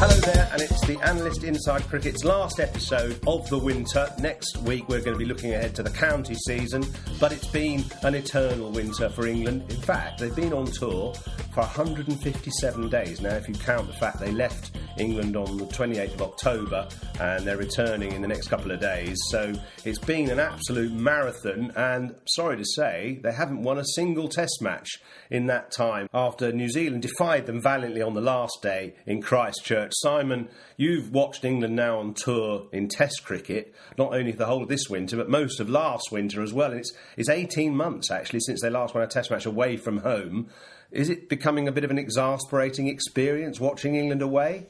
Hello there, and it's the Analyst Inside Cricket's last episode of the winter. Next week, we're going to be looking ahead to the county season, but it's been an eternal winter for England. In fact, they've been on tour for 157 days. Now, if you count the fact they left England on the 28th of October and they're returning in the next couple of days, so it's been an absolute marathon, and sorry to say, they haven't won a single test match in that time after New Zealand defied them valiantly on the last day in Christchurch. Simon, you've watched England now on tour in Test cricket, not only for the whole of this winter, but most of last winter as well. And it's, it's 18 months actually since they last won a Test match away from home. Is it becoming a bit of an exasperating experience watching England away?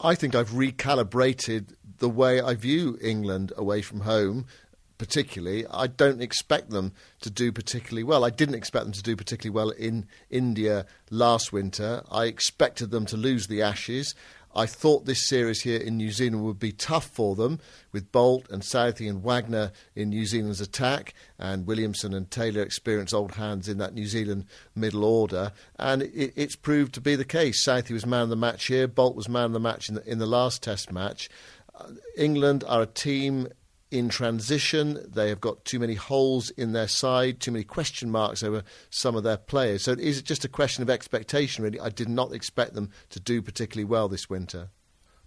I think I've recalibrated the way I view England away from home. Particularly, I don't expect them to do particularly well. I didn't expect them to do particularly well in India last winter. I expected them to lose the Ashes. I thought this series here in New Zealand would be tough for them, with Boult and Southee and Wagner in New Zealand's attack, and Williamson and Taylor experienced old hands in that New Zealand middle order. And it, it's proved to be the case. Southee was man of the match here, Boult was man of the match in the, in the last Test match. Uh, England are a team in transition. They have got too many holes in their side, too many question marks over some of their players. So it is just a question of expectation, really. I did not expect them to do particularly well this winter.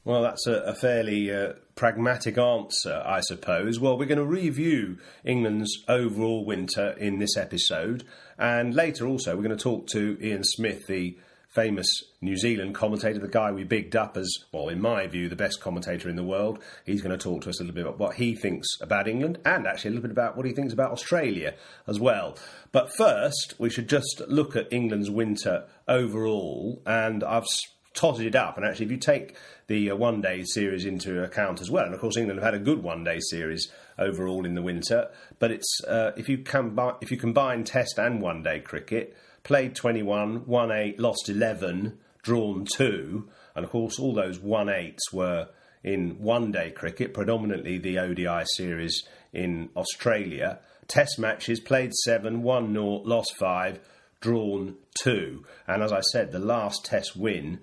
Well, that's a, a fairly uh, pragmatic answer, I suppose. Well, we're going to review England's overall winter in this episode, and later also we're going to talk to Ian Smith, the famous New Zealand commentator, the guy we bigged up as, well, in my view, the best commentator in the world. He's going to talk to us a little bit about what he thinks about England and actually a little bit about what he thinks about Australia as well. But first, we should just look at England's winter overall, and I've totted it up. And actually, if you take the uh, one day series into account as well, and of course, England have had a good one day series overall in the winter, but it's uh, if you combine if you combine Test and one day cricket played 21, won 8, lost 11, drawn 2. And of course, all those 1 8s were in one day cricket, predominantly the ODI series in Australia. Test matches played 7, won 0, lost 5, drawn 2. And as I said, the last Test win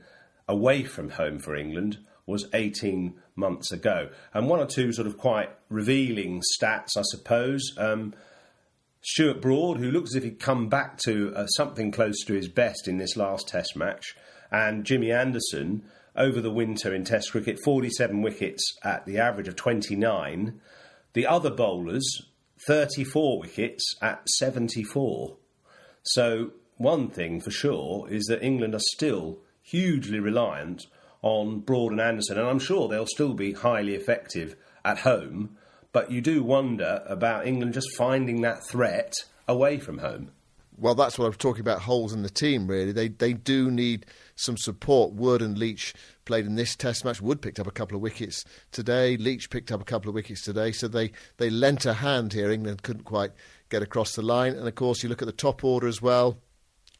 away from home for England was 18 months ago. And one or two sort of quite revealing stats, I suppose. Um, Stuart Broad, who looks as if he'd come back to uh, something close to his best in this last Test match, and Jimmy Anderson over the winter in Test cricket, 47 wickets at the average of 29. The other bowlers, 34 wickets at 74. So, one thing for sure is that England are still hugely reliant on Broad and Anderson, and I'm sure they'll still be highly effective at home but you do wonder about England just finding that threat away from home. Well, that's what I was talking about holes in the team, really. They, they do need some support. Wood and Leach played in this Test match. Wood picked up a couple of wickets today. Leach picked up a couple of wickets today. So they, they lent a hand here. England couldn't quite get across the line. And of course, you look at the top order as well.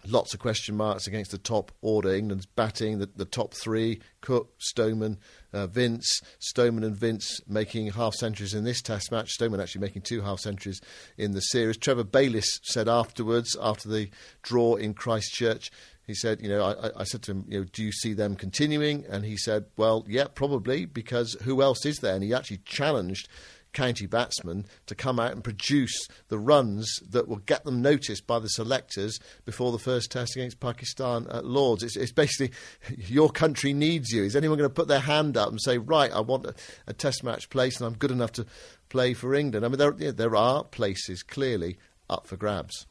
Lots of question marks against the top order. England's batting, the, the top three Cook, Stoneman, uh, Vince. Stoneman and Vince making half centuries in this test match. Stoneman actually making two half centuries in the series. Trevor Bayliss said afterwards, after the draw in Christchurch, he said, you know, I, I, said to him, you know, do you see them continuing? And he said, well, yeah, probably, because who else is there? And he actually challenged county batsmen to come out and produce the runs that will get them noticed by the selectors before the first test against Pakistan at Lords. It's, it's basically your country needs you. Is anyone going to put their hand up and say, right, I want a, a test match place and I'm good enough to play for England? I mean, there, yeah, there are places clearly up for grabs.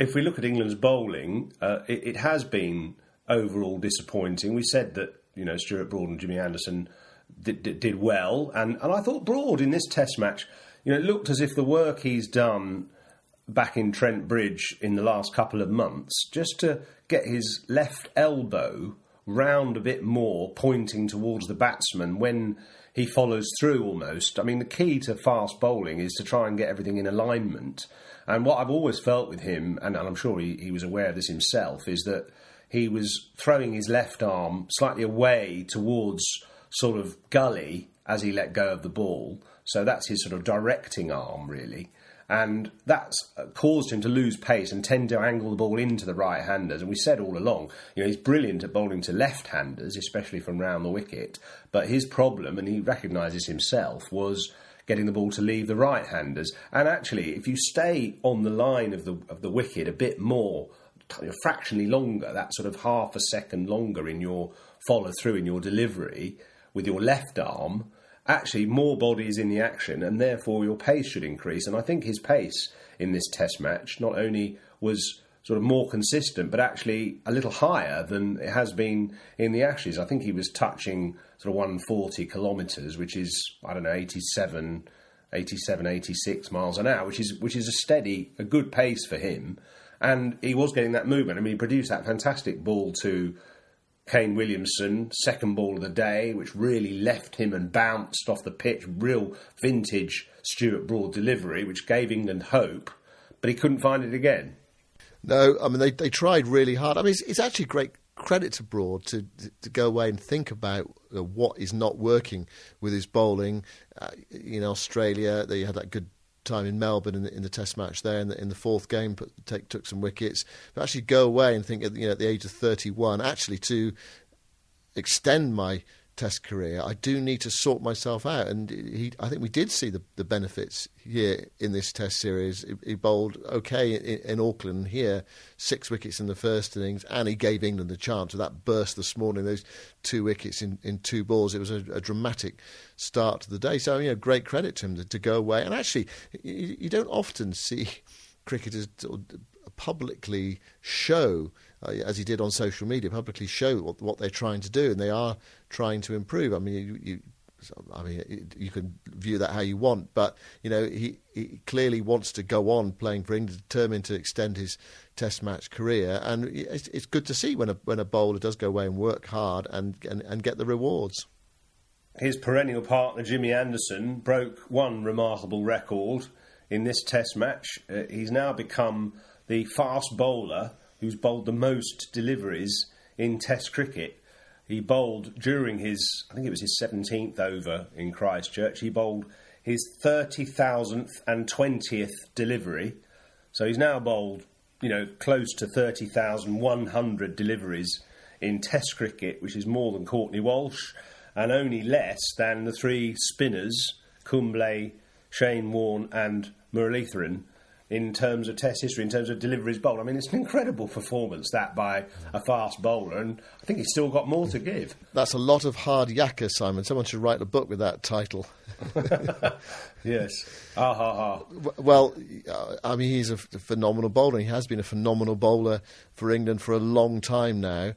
If we look at England's bowling, uh, it, it has been overall disappointing. We said that you know Stuart Broad and Jimmy Anderson did, did well, and, and I thought Broad in this Test match, you know, it looked as if the work he's done back in Trent Bridge in the last couple of months, just to get his left elbow round a bit more, pointing towards the batsman when he follows through almost. I mean, the key to fast bowling is to try and get everything in alignment. And what I've always felt with him, and, and I'm sure he, he was aware of this himself, is that he was throwing his left arm slightly away towards sort of gully as he let go of the ball. So that's his sort of directing arm, really. And that's uh, caused him to lose pace and tend to angle the ball into the right handers. And we said all along, you know, he's brilliant at bowling to left handers, especially from round the wicket. But his problem, and he recognises himself, was getting the ball to leave the right handers. And actually, if you stay on the line of the of the wicket a bit more, fractionally longer, that sort of half a second longer in your follow through in your delivery, with your left arm, actually more body is in the action, and therefore your pace should increase. And I think his pace in this Test match not only was sort of more consistent, but actually a little higher than it has been in the Ashes. I think he was touching sort of 140 kilometres, which is I don't know 87, 87, 86 miles an hour, which is which is a steady, a good pace for him. And he was getting that movement. I mean, he produced that fantastic ball to Kane Williamson, second ball of the day, which really left him and bounced off the pitch. Real vintage Stuart Broad delivery, which gave England hope, but he couldn't find it again. No, I mean, they, they tried really hard. I mean, it's, it's actually great credit to Broad to, to go away and think about what is not working with his bowling. Uh, in Australia, they had that good time in Melbourne in the, in the Test match there in the, in the fourth game, put, take, took some wickets. But actually go away and think, at, you know, at the age of 31, actually to extend my Test career, I do need to sort myself out. And he, I think we did see the, the benefits here in this Test series. He, he bowled okay in, in, Auckland here, six wickets in the first innings, and he gave England a chance with that burst this morning, those two wickets in, in two balls. It was a, a dramatic start to the day. So, you know, great credit to him to, to go away. And actually, you, you don't often see cricketers publicly show uh, as he did on social media, publicly show what, what, they're trying to do, and they are trying to improve. I mean, you, you I mean, you can view that how you want, but you know he, he, clearly wants to go on playing for England, determined to extend his Test match career, and it's, it's good to see when a when a bowler does go away and work hard and, and, and get the rewards. His perennial partner Jimmy Anderson broke one remarkable record in this Test match. Uh, he's now become the fast bowler who's bowled the most deliveries in Test cricket. He bowled during his, I think it was his 17th over in Christchurch, he bowled his 30,000th and 20th delivery. So he's now bowled, you know, close to 30,100 deliveries in Test cricket, which is more than Courtney Walsh and only less than the three spinners, Kumble, Shane Warne, and Muralitharan, in terms of Test history, in terms of deliveries bowled. I mean, it's an incredible performance that by a fast bowler, and I think he's still got more to give. That's a lot of hard yakka, Simon. Someone should write a book with that title. yes. Ah ha ha. Well, uh, I mean, he's a phenomenal bowler. He has been a phenomenal bowler for England for a long time now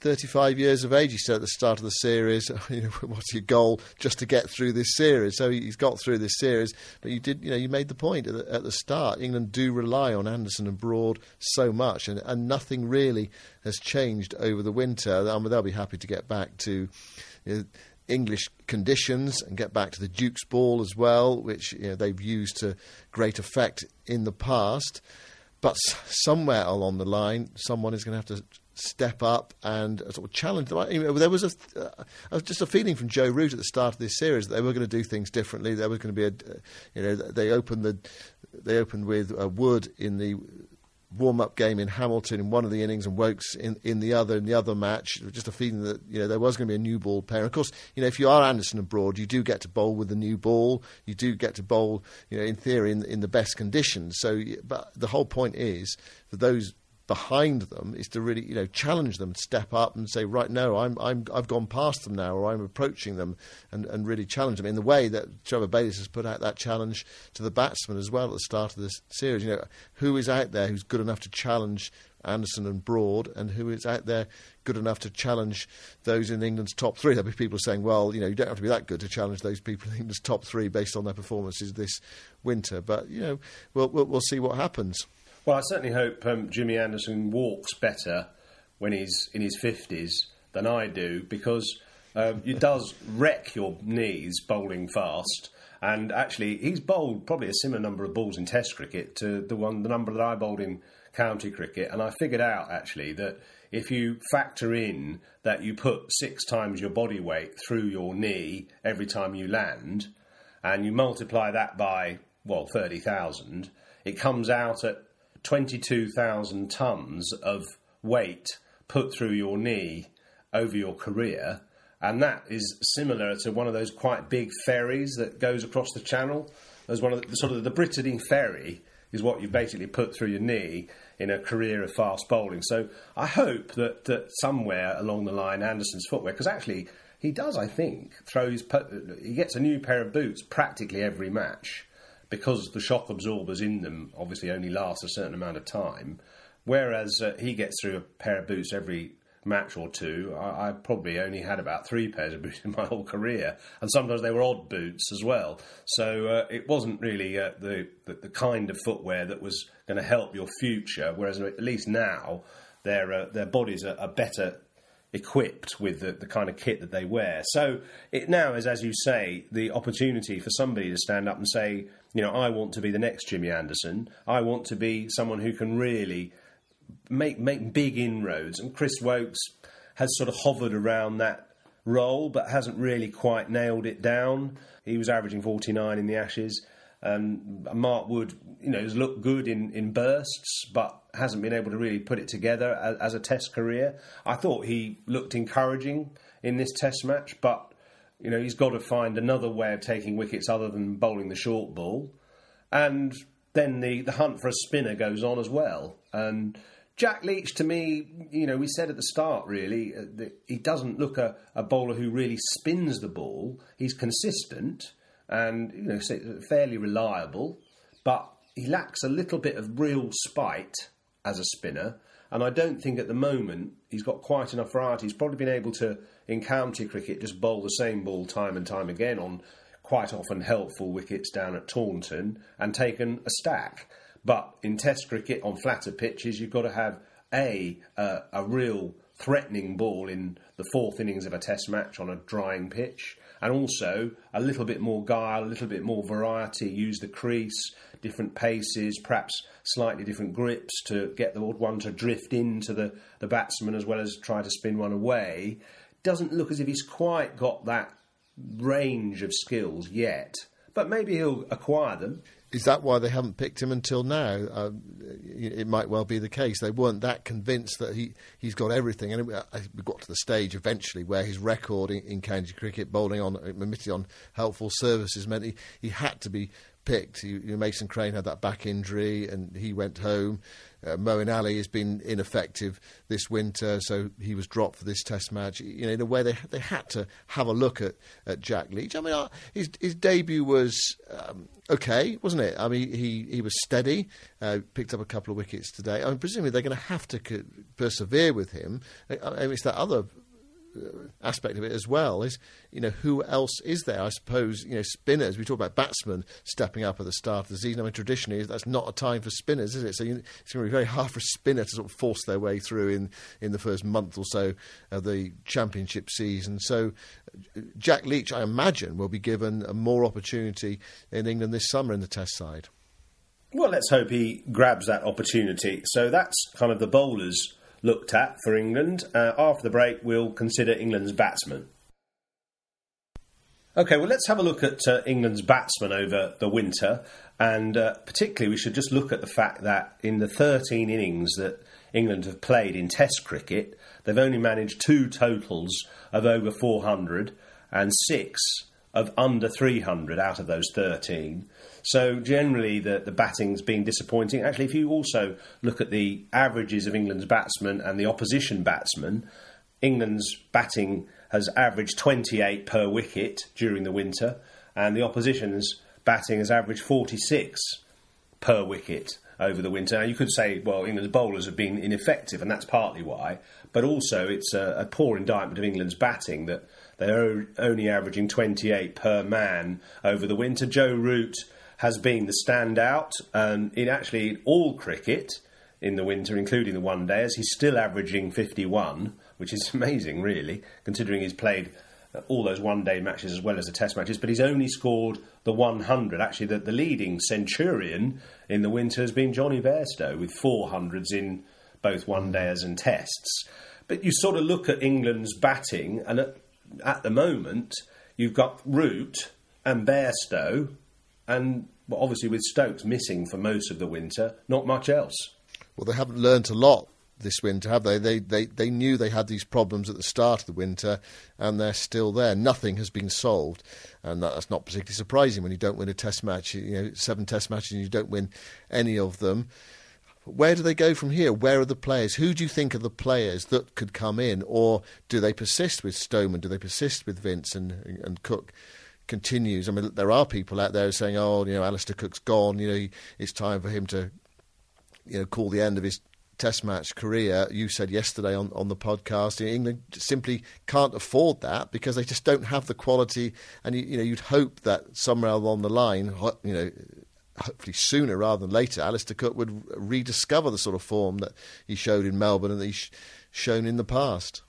35 years of age. He said at the start of the series, you know, what's your goal just to get through this series? So he's got through this series, but you did, you know, you made the point at the, at the start. England do rely on Anderson and Broad so much, and, and nothing really has changed over the winter. I mean, they'll be happy to get back to. You know, English conditions and get back to the Duke's ball as well, which you know, they've used to great effect in the past. But somewhere along the line, someone is going to have to step up and sort of challenge them. You know, there was a, uh, just a feeling from Joe Root at the start of this series that they were going to do things differently. There was going to be a, you know, they opened the they opened with uh, Wood in the warm up game in Hamilton in one of the innings and Woakes in, in the other in the other match. Just a feeling that you know there was going to be a new ball pair. Of course, you know if you are Anderson or Broad, you do get to bowl with the new ball. You do get to bowl, you know, in theory in, in the best conditions. So, but the whole point is for those behind them is to really you know challenge them, step up and say right no I'm I'm I've gone past them now or I'm approaching them and, and really challenge them in the way that Trevor Bayliss has put out that challenge to the batsmen as well at the start of this series. You know who is out there who's good enough to challenge Anderson and Broad and who is out there good enough to challenge those in England's top three. There'll be people saying, well, you know, you don't have to be that good to challenge those people in England's top three based on their performances this winter. But, you know, we'll, we'll, we'll see what happens. Well, I certainly hope um, Jimmy Anderson walks better when he's in his 50s than I do because uh, it does wreck your knees bowling fast. And actually, he's bowled probably a similar number of balls in Test cricket to the one, the number that I bowled in county cricket. And I figured out actually that if you factor in that you put six times your body weight through your knee every time you land, and you multiply that by well thirty thousand, it comes out at 22,000 tons of weight put through your knee over your career. And that is similar to one of those quite big ferries that goes across the channel. As one of the sort of the Brittany ferry is what you basically put through your knee in a career of fast bowling. So I hope that, that somewhere along the line, Anderson's footwear, because actually he does, I think, throw his, he gets a new pair of boots practically every match because the shock absorbers in them obviously only last a certain amount of time. Whereas uh, he gets through a pair of boots every match or two. I, I, probably only had about three pairs of boots in my whole career, and sometimes they were odd boots as well. So uh, it wasn't really uh, the, the, the kind of footwear that was going to help your future. Whereas at least now their uh, their bodies are, are better equipped with the, the kind of kit that they wear. So it now is, as you say, the opportunity for somebody to stand up and say, you know, I want to be the next Jimmy Anderson. I want to be someone who can really make make big inroads. And Chris Woakes has sort of hovered around that role, but hasn't really quite nailed it down. He was averaging 49 in the Ashes. And Mark Wood, you know, has looked good in, in bursts, but hasn't been able to really put it together as, as, a Test career. I thought he looked encouraging in this Test match, but you know he's got to find another way of taking wickets other than bowling the short ball. And then the, the hunt for a spinner goes on as well. And Jack Leach, to me, you know, we said at the start really uh, that he doesn't look a, a bowler who really spins the ball. He's consistent and you know fairly reliable, but he lacks a little bit of real spite as a spinner. And I don't think at the moment he's got quite enough variety. He's probably been able to, in county cricket, just bowl the same ball time and time again on quite often helpful wickets down at Taunton and taken a stack. But in Test cricket on flatter pitches, you've got to have a uh, a real threatening ball in the fourth innings of a Test match on a drying pitch, and also a little bit more guile, a little bit more variety. Use the crease, different paces, perhaps slightly different grips to get the one to drift into the, the batsman as well as try to spin one away. Doesn't look as if he's quite got that range of skills yet, but maybe he'll acquire them is that why they haven't picked him until now? Uh, it might well be the case. They weren't that convinced that he, he's got everything. And we got to the stage eventually where his record in, in county cricket, bowling on, admittedly on helpful services, meant he, he had to be picked. You, you, Mason Crane had that back injury and he went home. Uh, Moeen Ali has been ineffective this winter, so he was dropped for this Test match. You know, in a way, they they had to have a look at, at Jack Leach. I mean, uh, his his debut was um, okay, wasn't it? I mean, he, he was steady, uh, picked up a couple of wickets today. I mean, presumably they're going to have to persevere with him. I mean, it's that other Uh, aspect of it as well is you know who else is there? I suppose you know spinners we talk about batsmen stepping up at the start of the season. I mean traditionally that's not a time for spinners is it? So you, it's going to be very hard for a spinner to sort of force their way through in, in the first month or so of the championship season. So uh, Jack Leach I imagine will be given a more opportunity in England this summer in the test side. Well let's hope he grabs that opportunity. So that's kind of the bowlers looked at for England. Uh, after the break, we'll consider England's batsmen. Okay, well, let's have a look at uh, England's batsmen over the winter. And uh, particularly, we should just look at the fact that in the 13 innings that England have played in Test cricket, they've only managed two totals of over 400 and six of under 300 out of those 13. So generally, the, the batting's been disappointing. Actually, if you also look at the averages of England's batsmen and the opposition batsmen, England's batting has averaged 28 per wicket during the winter, and the opposition's batting has averaged 46 per wicket over the winter. Now, you could say, well, England's bowlers have been ineffective, and that's partly why, but also it's a, a poor indictment of England's batting that they're only averaging 28 per man over the winter. Joe Root has been the standout um, in actually all cricket in the winter, including the one days. He's still averaging 51, which is amazing, really, considering he's played all those one day matches as well as the test matches, but he's only scored the 100. Actually, the, the leading centurion in the winter has been Jonny Bairstow with 400s in both one days and tests. But you sort of look at England's batting, and at, at the moment, you've got Root and Bairstow and obviously with Stokes missing for most of the winter, not much else. Well, they haven't learnt a lot this winter, have they? They, they? they knew they had these problems at the start of the winter, and they're still there. Nothing has been solved, and that's not particularly surprising when you don't win a Test match. You know, seven Test matches, and you don't win any of them. Where do they go from here? Where are the players? Who do you think are the players that could come in, or do they persist with Stoneman? Do they persist with Vince and and Cook? Continues. I mean, there are people out there saying, "Oh, you know, Alastair Cook's gone. You know, it's time for him to, you know, call the end of his Test match career." You said yesterday on on the podcast, England simply can't afford that because they just don't have the quality. And you, you know, you'd hope that somewhere along the line, you know. Hopefully sooner rather than later, Alastair Cook would rediscover the sort of form that he showed in Melbourne and that he's shown in the past.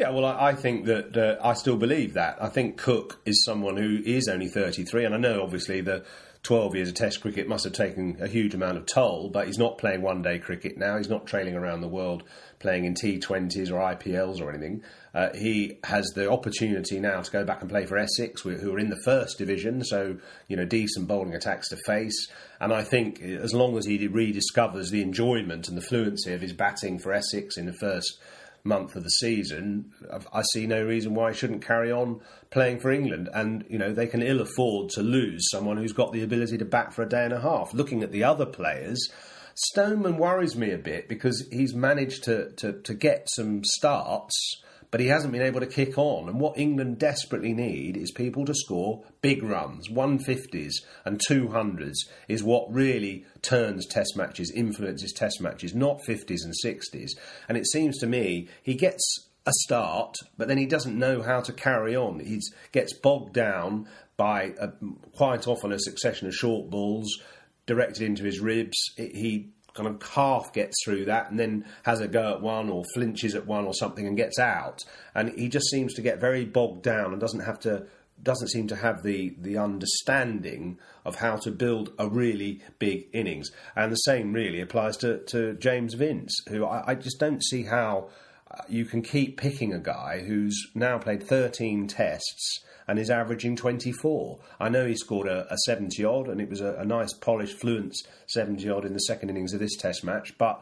Yeah, well, I, I think that uh, I still believe that. I think Cook is someone who is only 33, and I know obviously the 12 years of Test cricket must have taken a huge amount of toll, but he's not playing one day cricket now. He's not trailing around the world playing in T20s or IPLs or anything. Uh, he has the opportunity now to go back and play for Essex, who are in the first division, so, you know, decent bowling attacks to face. And I think as long as he rediscovers the enjoyment and the fluency of his batting for Essex in the first month of the season, I see no reason why he shouldn't carry on playing for England. And, you know, they can ill afford to lose someone who's got the ability to bat for a day and a half. Looking at the other players, Stoneman worries me a bit because he's managed to, to, to get some starts but he hasn't been able to kick on. And what England desperately need is people to score big runs. 150s and 200s is what really turns test matches, influences test matches, not 50s and 60s. And it seems to me he gets a start, but then he doesn't know how to carry on. He gets bogged down by a, quite often a succession of short balls directed into his ribs. It, he kind of half gets through that and then has a go at one or flinches at one or something and gets out. And he just seems to get very bogged down and doesn't have to doesn't seem to have the the understanding of how to build a really big innings. And the same really applies to, to James Vince, who I, I just don't see how uh, you can keep picking a guy who's now played 13 tests and is averaging 24. I know he scored a, a 70 odd, and it was a, a nice, polished, fluent 70 odd in the second innings of this Test match. But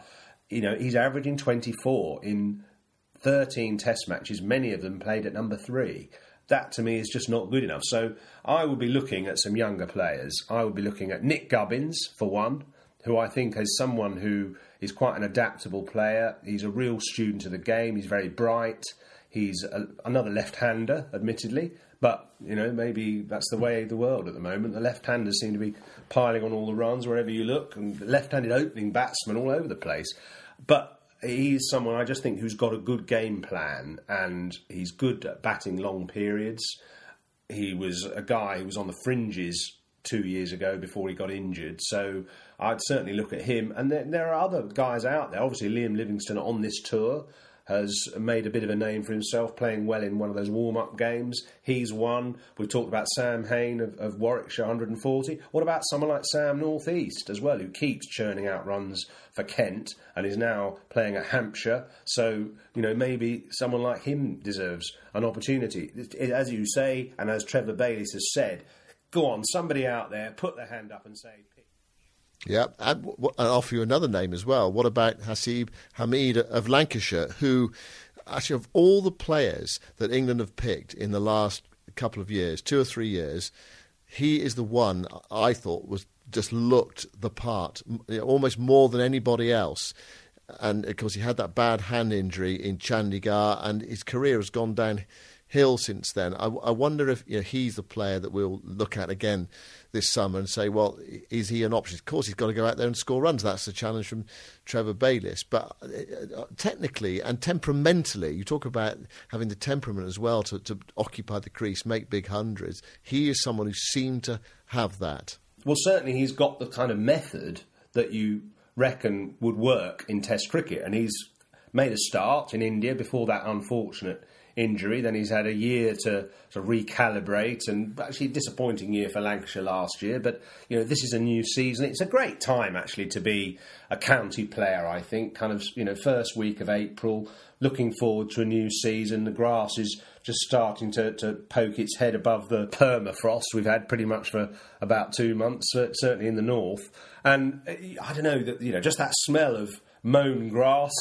you know, he's averaging 24 in 13 Test matches, many of them played at number three. that to me is just not good enough. So I would be looking at some younger players. I would be looking at Nick Gubbins, for one, who I think is someone who is quite an adaptable player. He's a real student of the game, he's very bright. He's a, another left-hander, admittedly, but you know maybe that's the way of the world at the moment. The left-handers seem to be piling on all the runs wherever you look, and left-handed opening batsmen all over the place. But he's someone I just think who's got a good game plan, and he's good at batting long periods. He was a guy who was on the fringes two years ago before he got injured. So I'd certainly look at him. And there, there, are other guys out there. Obviously, Liam Livingstone on this tour has made a bit of a name for himself, playing well in one of those warm up games. He's one. We've talked about Sam Hain of, of, Warwickshire 140. What about someone like Sam Northeast as well, who keeps churning out runs for Kent and is now playing at Hampshire? So, you know, maybe someone like him deserves an opportunity. As you say, and as Trevor Bayliss has said, go on, somebody out there, put their hand up and say, yeah, I'll offer you another name as well. What about Haseeb Hameed of Lancashire, who, actually, of all the players that England have picked in the last couple of years, two or three years, he is the one I thought was just looked the part almost more than anybody else. And of course, he had that bad hand injury in Chandigarh, and his career has gone downhill since then. I, I wonder if you know, he's the player that we'll look at again this summer and say, well, is he an option? Of course, he's got to go out there and score runs. That's the challenge from Trevor Bayliss. But uh, technically and temperamentally, you talk about having the temperament as well to, to occupy the crease, make big hundreds. He is someone who seemed to have that. Well, certainly he's got the kind of method that you reckon would work in Test cricket, and he's made a start in India before that unfortunate injury. Then he's had a year to of recalibrate, and actually a disappointing year for Lancashire last year. But you know, this is a new season. It's a great time actually to be a county player. I think, kind of you know, first week of April, looking forward to a new season. The grass is just starting to, to poke its head above the permafrost we've had pretty much for about two months, certainly in the north. And uh, I don't know that you know, just that smell of mown grass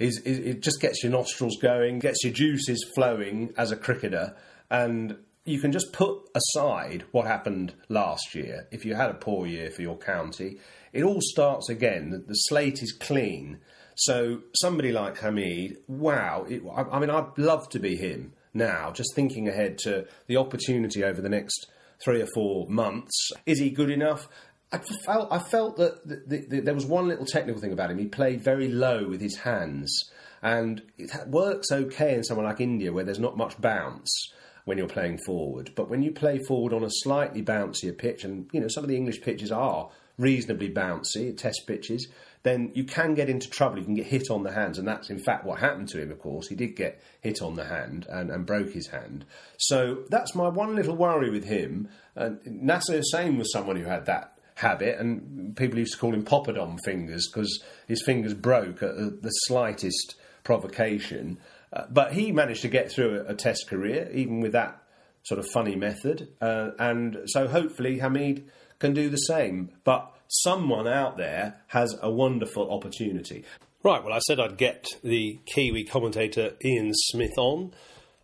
is, is, it just gets your nostrils going, gets your juices flowing as a cricketer, and you can just put aside what happened last year. If you had a poor year for your county, it all starts again. The, slate is clean. So somebody like Hameed, wow! It, I, I mean, I'd love to be him now. Just thinking ahead to the opportunity over the next three or four months. Is he good enough? I felt I felt that the, the, the, there was one little technical thing about him. He played very low with his hands, and it works okay in someone like India where there's not much bounce when you're playing forward. But when you play forward on a slightly bouncier pitch, and you know some of the English pitches are reasonably bouncy, test pitches, then you can get into trouble. You can get hit on the hands, and that's in fact what happened to him. Of course, he did get hit on the hand and, and broke his hand. So that's my one little worry with him. And Nasser Hussain was someone who had that habit, and people used to call him Poppadom fingers because his fingers broke at the slightest provocation. Uh, but he managed to get through a, a, test career, even with that sort of funny method. Uh, and so hopefully Hameed can do the same. But someone out there has a wonderful opportunity. Right, well, I said I'd get the Kiwi commentator Ian Smith on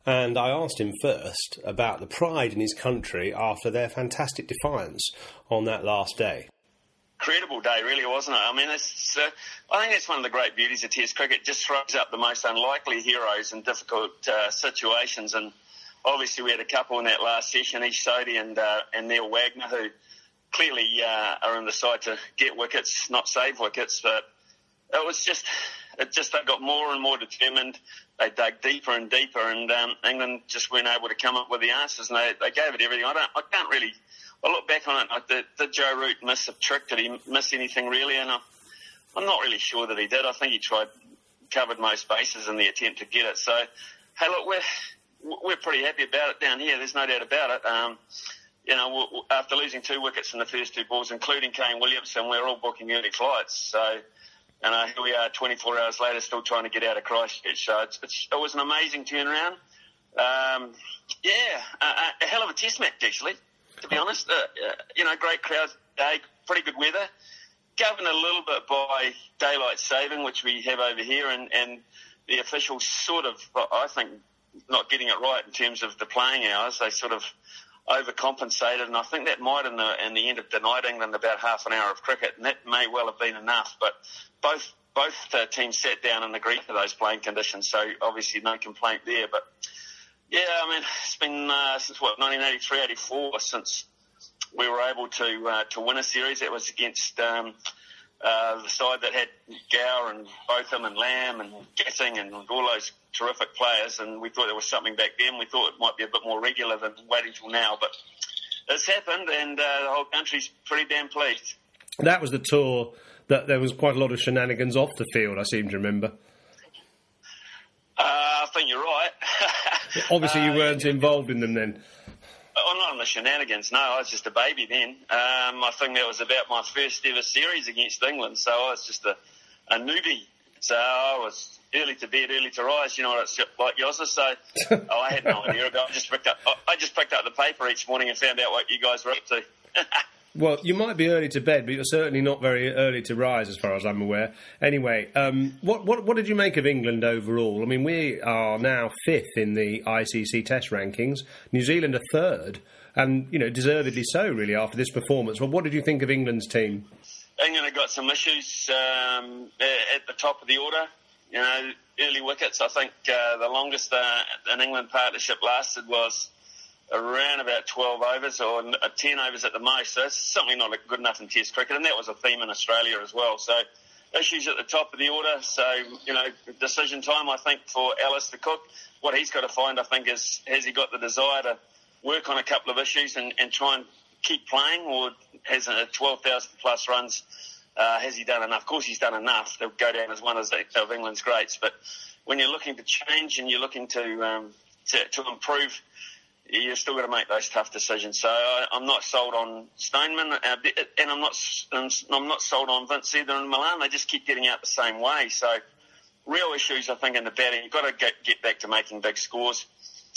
and I asked him first about the pride in his country after their fantastic defiance on that last day. Incredible day, really, wasn't it? I mean, it's, uh, I think that's one of the great beauties of Test cricket. Just throws up the most unlikely heroes in difficult uh, situations, and obviously we had a couple in that last session, Ish Sodhi and uh, and Neil Wagner, who clearly uh, are on the side to get wickets, not save wickets. But it was just, it just they got more and more determined they dug deeper and deeper, and um, England just weren't able to come up with the answers, and they, they gave it everything. I don't, I can't really. I look back on it. Like, did, did Joe Root miss a trick? Did he miss anything really? And I, I'm not really sure that he did. I think he tried covered most bases in the attempt to get it. So, hey, look, we're we're pretty happy about it down here. There's no doubt about it. Um, you know, after losing two wickets in the first two balls, including Kane Williamson, we're all booking early flights. So and uh, here we are 24 hours later still trying to get out of Christchurch. So it's, it's, it was an amazing turnaround. Um, yeah, a, hell of a test match, actually, to be honest. Uh, uh, you know, great crowds day, pretty good weather. Governed a little bit by daylight saving, which we have over here, and, and the officials sort of, I think, not getting it right in terms of the playing hours. They sort of overcompensated, and I think that might, in the in the end, have denied England about half an hour of cricket, and that may well have been enough. But both both uh, teams sat down and agreed to those playing conditions, so obviously no complaint there. But yeah, I mean, it's been uh, since what 1983, 84 since we were able to uh, to win a series. That was against. Um, uh, the side that had Gower and Botham and Lamb and Gatting and all those terrific players, and we thought there was something back then. We thought it might be a bit more regular than waiting till now, but it's happened, and uh, the whole country's pretty damn pleased. That was the tour that there was quite a lot of shenanigans off the field. I seem to remember. Uh, I think you're right. Obviously, you weren't involved in them then. On the shenanigans. No, I was just a baby then. Um, I think that was about my first ever series against England, so I was just a, a newbie. So I was early to bed, early to rise. You know what it's like, Yozza. So oh, I had no idea. I just picked up. I just picked up the paper each morning and found out what you guys were up to. Well, you might be early to bed, but you're certainly not very early to rise, as far as I'm aware. Anyway, um, what, what, what did you make of England overall? I mean, we are now fifth in the ICC Test rankings. New Zealand are third, and you know, deservedly so, really, after this performance. Well, what did you think of England's team? England have got some issues um, at the top of the order. You know, early wickets. I think uh, the longest uh, an England partnership lasted was around about 12 overs or 10 overs at the most. So it's something not good enough in Test cricket, and that was a theme in Australia as well. So issues at the top of the order. So you know, decision time. I think for Alastair Cook, what he's got to find, I think, is has he got the desire to work on a couple of issues and, and try and keep playing, or has a 12,000 plus runs? Uh, has he done enough? Of course, he's done enough They'll go down as one of England's greats. But when you're looking to change and you're looking to um, to, to improve you're still got to make those tough decisions. So I, am not sold on Stoneman, uh, and I'm not I'm not sold on Vince either in Milan. They just keep getting out the same way. So real issues, I think, in the batting. You've got to get, get back to making big scores.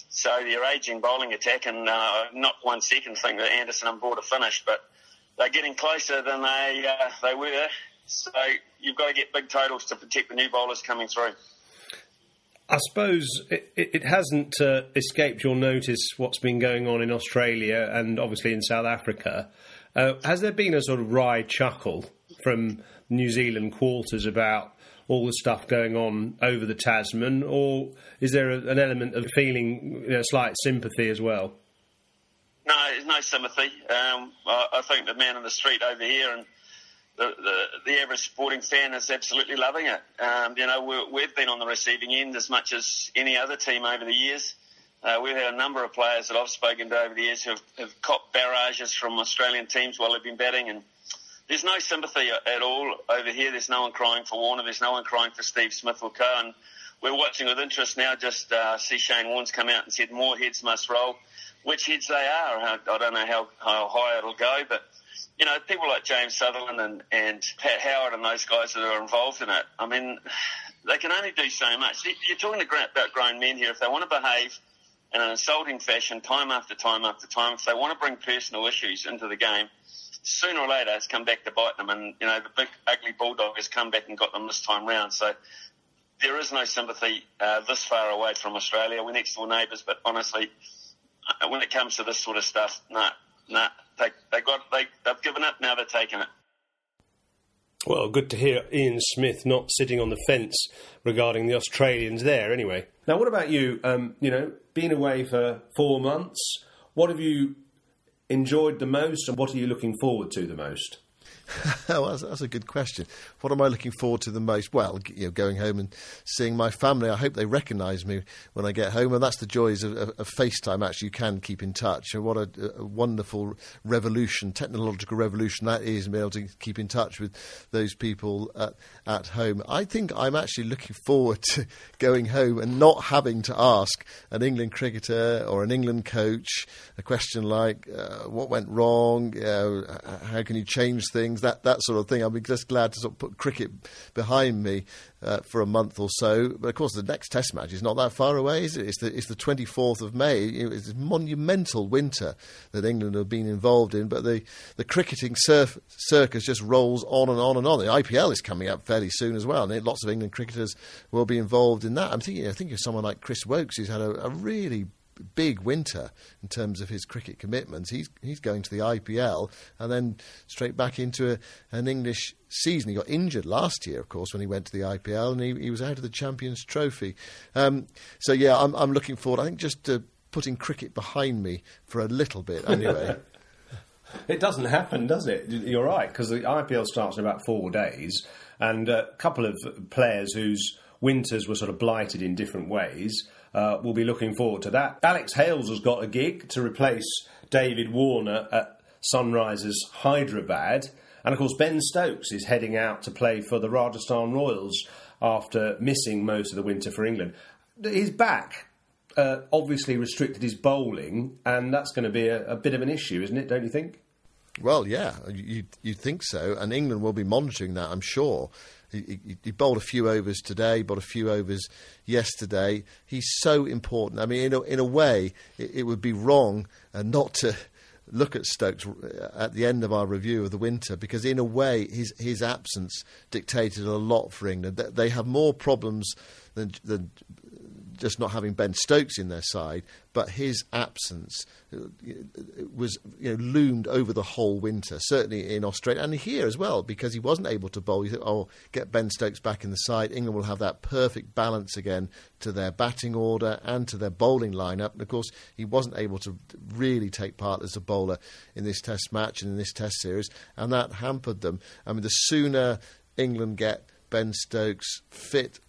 So your ageing bowling attack, and uh, not one second think that Anderson and Broad are finished, but they're getting closer than they uh, they were. So you've got to get big totals to protect the new bowlers coming through. I suppose it, it hasn't uh, escaped your notice what's been going on in Australia and obviously in South Africa. Uh, has there been a sort of wry chuckle from New Zealand quarters about all the stuff going on over the Tasman, or is there a, an element of feeling you know, slight sympathy as well? No, there's no sympathy. Um, I, I think the man in the street over here and the, the, the average sporting fan is absolutely loving it. Um, you know, we have been on the receiving end as much as any other team over the years. Uh, we've had a number of players that I've spoken to over the years who have, have copped barrages from Australian teams while they've been batting, and there's no sympathy at all over here. There's no one crying for Warner. There's no one crying for Steve Smith or Co. And we're watching with interest now. Just uh, see Shane Warne's come out and said more heads must roll. Which heads they are, I don't know how, how high it'll go, but you know, people like James Sutherland and, and Pat Howard and those guys that are involved in it, I mean, they can only do so much. You're talking about grown men here. If they want to behave in an insulting fashion time after time after time, if they want to bring personal issues into the game, sooner or later it's come back to bite them. And, you know, the big ugly bulldog has come back and got them this time round. So there is no sympathy uh, this far away from Australia. We're next door neighbours, but honestly, uh, when it comes to this sort of stuff, no, nah, no, nah, they they got they they've given it. Now they're taking it. Well, good to hear Ian Smith not sitting on the fence regarding the Australians there. Anyway, now what about you? Um, you know, being away for four months, what have you enjoyed the most, and what are you looking forward to the most? well, that's, that's, a good question. What am I looking forward to the most? Well, you know, going home and seeing my family. I hope they recognise me when I get home, and that's the joys of, of, of FaceTime. Actually, you can keep in touch. And what a, a, wonderful revolution, technological revolution that is, being able to keep in touch with those people at, at home. I think I'm actually looking forward to going home and not having to ask an England cricketer or an England coach a question like, uh, "What went wrong? Uh, how can you change things?" Things, that that sort of thing. I'll be just glad to sort of put cricket behind me uh, for a month or so. But of course, the next Test match is not that far away, is it? It's the it's the 24th of May. It's a monumental winter that England have been involved in, but the the cricketing surf, circus just rolls on and on and on. The IPL is coming up fairly soon as well, and lots of England cricketers will be involved in that. I'm thinking, I think of someone like Chris Woakes, who's had a, a really big winter in terms of his cricket commitments. He's he's going to the IPL and then straight back into a, an English season. He got injured last year, of course, when he went to the IPL, and he, he was out of the Champions Trophy. Um, so yeah, I'm I'm looking forward. I think just uh, putting cricket behind me for a little bit anyway. It doesn't happen, does it? You're right, because the IPL starts in about four days, and a couple of players whose winters were sort of blighted in different ways uh, will be looking forward to that. Alex Hales has got a gig to replace David Warner at Sunrisers Hyderabad. And of course, Ben Stokes is heading out to play for the Rajasthan Royals after missing most of the winter for England. His back uh, obviously restricted his bowling, and that's going to be a, a bit of an issue, isn't it? Don't you think? Well, yeah, you you think so, and England will be monitoring that, I'm sure. He, he, he, bowled a few overs today, bowled a few overs yesterday. He's so important. I mean, in a, in a way, it, it would be wrong uh, not to look at Stokes uh, at the end of our review of the winter because, in a way, his his absence dictated a lot for England. They have more problems than, than just not having Ben Stokes in their side, but his absence uh, was you know, loomed over the whole winter, certainly in Australia and here as well, because he wasn't able to bowl. You thought, oh, get Ben Stokes back in the side. England will have that perfect balance again to their batting order and to their bowling lineup. And of course, he wasn't able to really take part as a bowler in this Test match and in this Test series, and that hampered them. I mean, the sooner England get Ben Stokes fit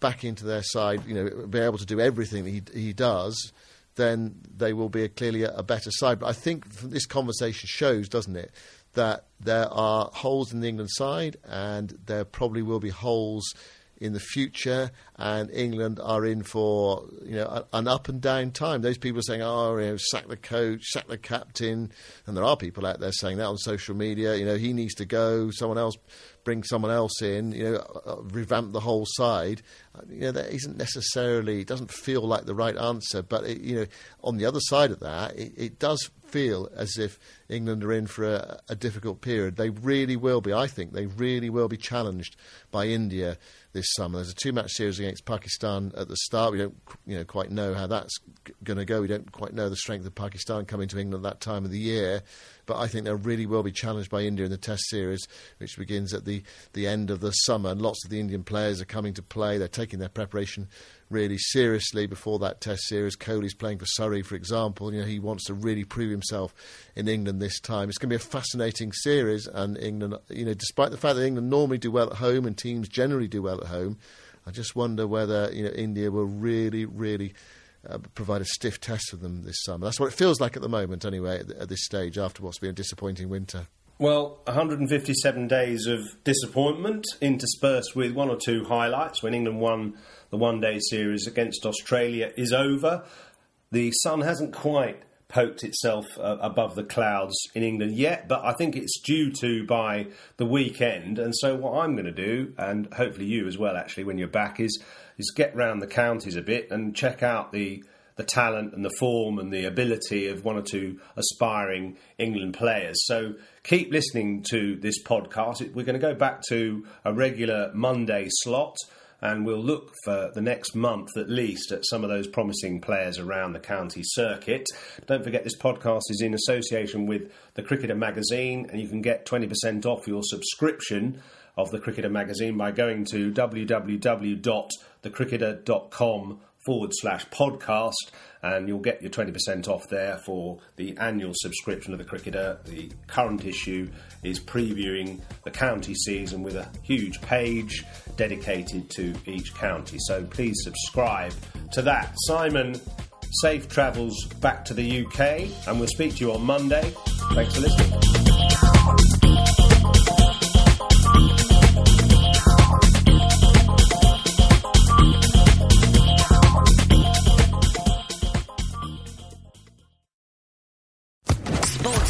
back into their side, you know, be able to do everything he he does, then they will be a, clearly a, a, better side. But I think this conversation shows, doesn't it, that there are holes in the England side, and there probably will be holes in the future, and England are in for you know an up and down time. Those people are saying, "Oh, you know, sack the coach, sack the captain," and there are people out there saying that on social media. You know, he needs to go. Someone else bring someone else in, you know, uh, uh, revamp the whole side. Uh, you know, that isn't necessarily, doesn't feel like the right answer. But, it, you know, on the other side of that, it, it does feel as if England are in for a, a, difficult period. They really will be, I think, they really will be challenged by India this summer. There's a two-match series against Pakistan at the start. We don't, you know, quite know how that's going to go. We don't quite know the strength of Pakistan coming to England at that time of the year. But I think they'll really well be challenged by India in the Test series, which begins at the, the end of the summer. And lots of the Indian players are coming to play. They're taking their preparation really seriously before that Test series. Kohli's playing for Surrey, for example. You know, he wants to really prove himself in England this time. It's going to be a fascinating series, and England, you know, despite the fact that England normally do well at home and teams generally do well at home, I just wonder whether you know India will really, really. Uh, provide a stiff test for them this summer. That's what it feels like at the moment, anyway, at, at this stage, after what's been a disappointing winter. Well, 157 days of disappointment interspersed with one or two highlights when England won the one day series against Australia is over. The sun hasn't quite poked itself uh, above the clouds in England yet, but I think it's due to by the weekend. And so, what I'm going to do, and hopefully you as well, actually, when you're back, is is get round the counties a bit and check out the the talent and the form and the ability of one or two aspiring England players. So keep listening to this podcast. We're going to go back to a regular Monday slot and we'll look for the next month at least at some of those promising players around the county circuit. Don't forget this podcast is in association with the Cricketer magazine, and you can get 20% off your subscription of the Cricketer magazine by going to www.thecricketer.com forward slash podcast, and you'll get your 20% off there for the annual subscription of the Cricketer. The current issue is previewing the county season with a huge page dedicated to each county. So please subscribe to that. Simon, safe travels back to the UK, and we'll speak to you on Monday. Thanks for listening.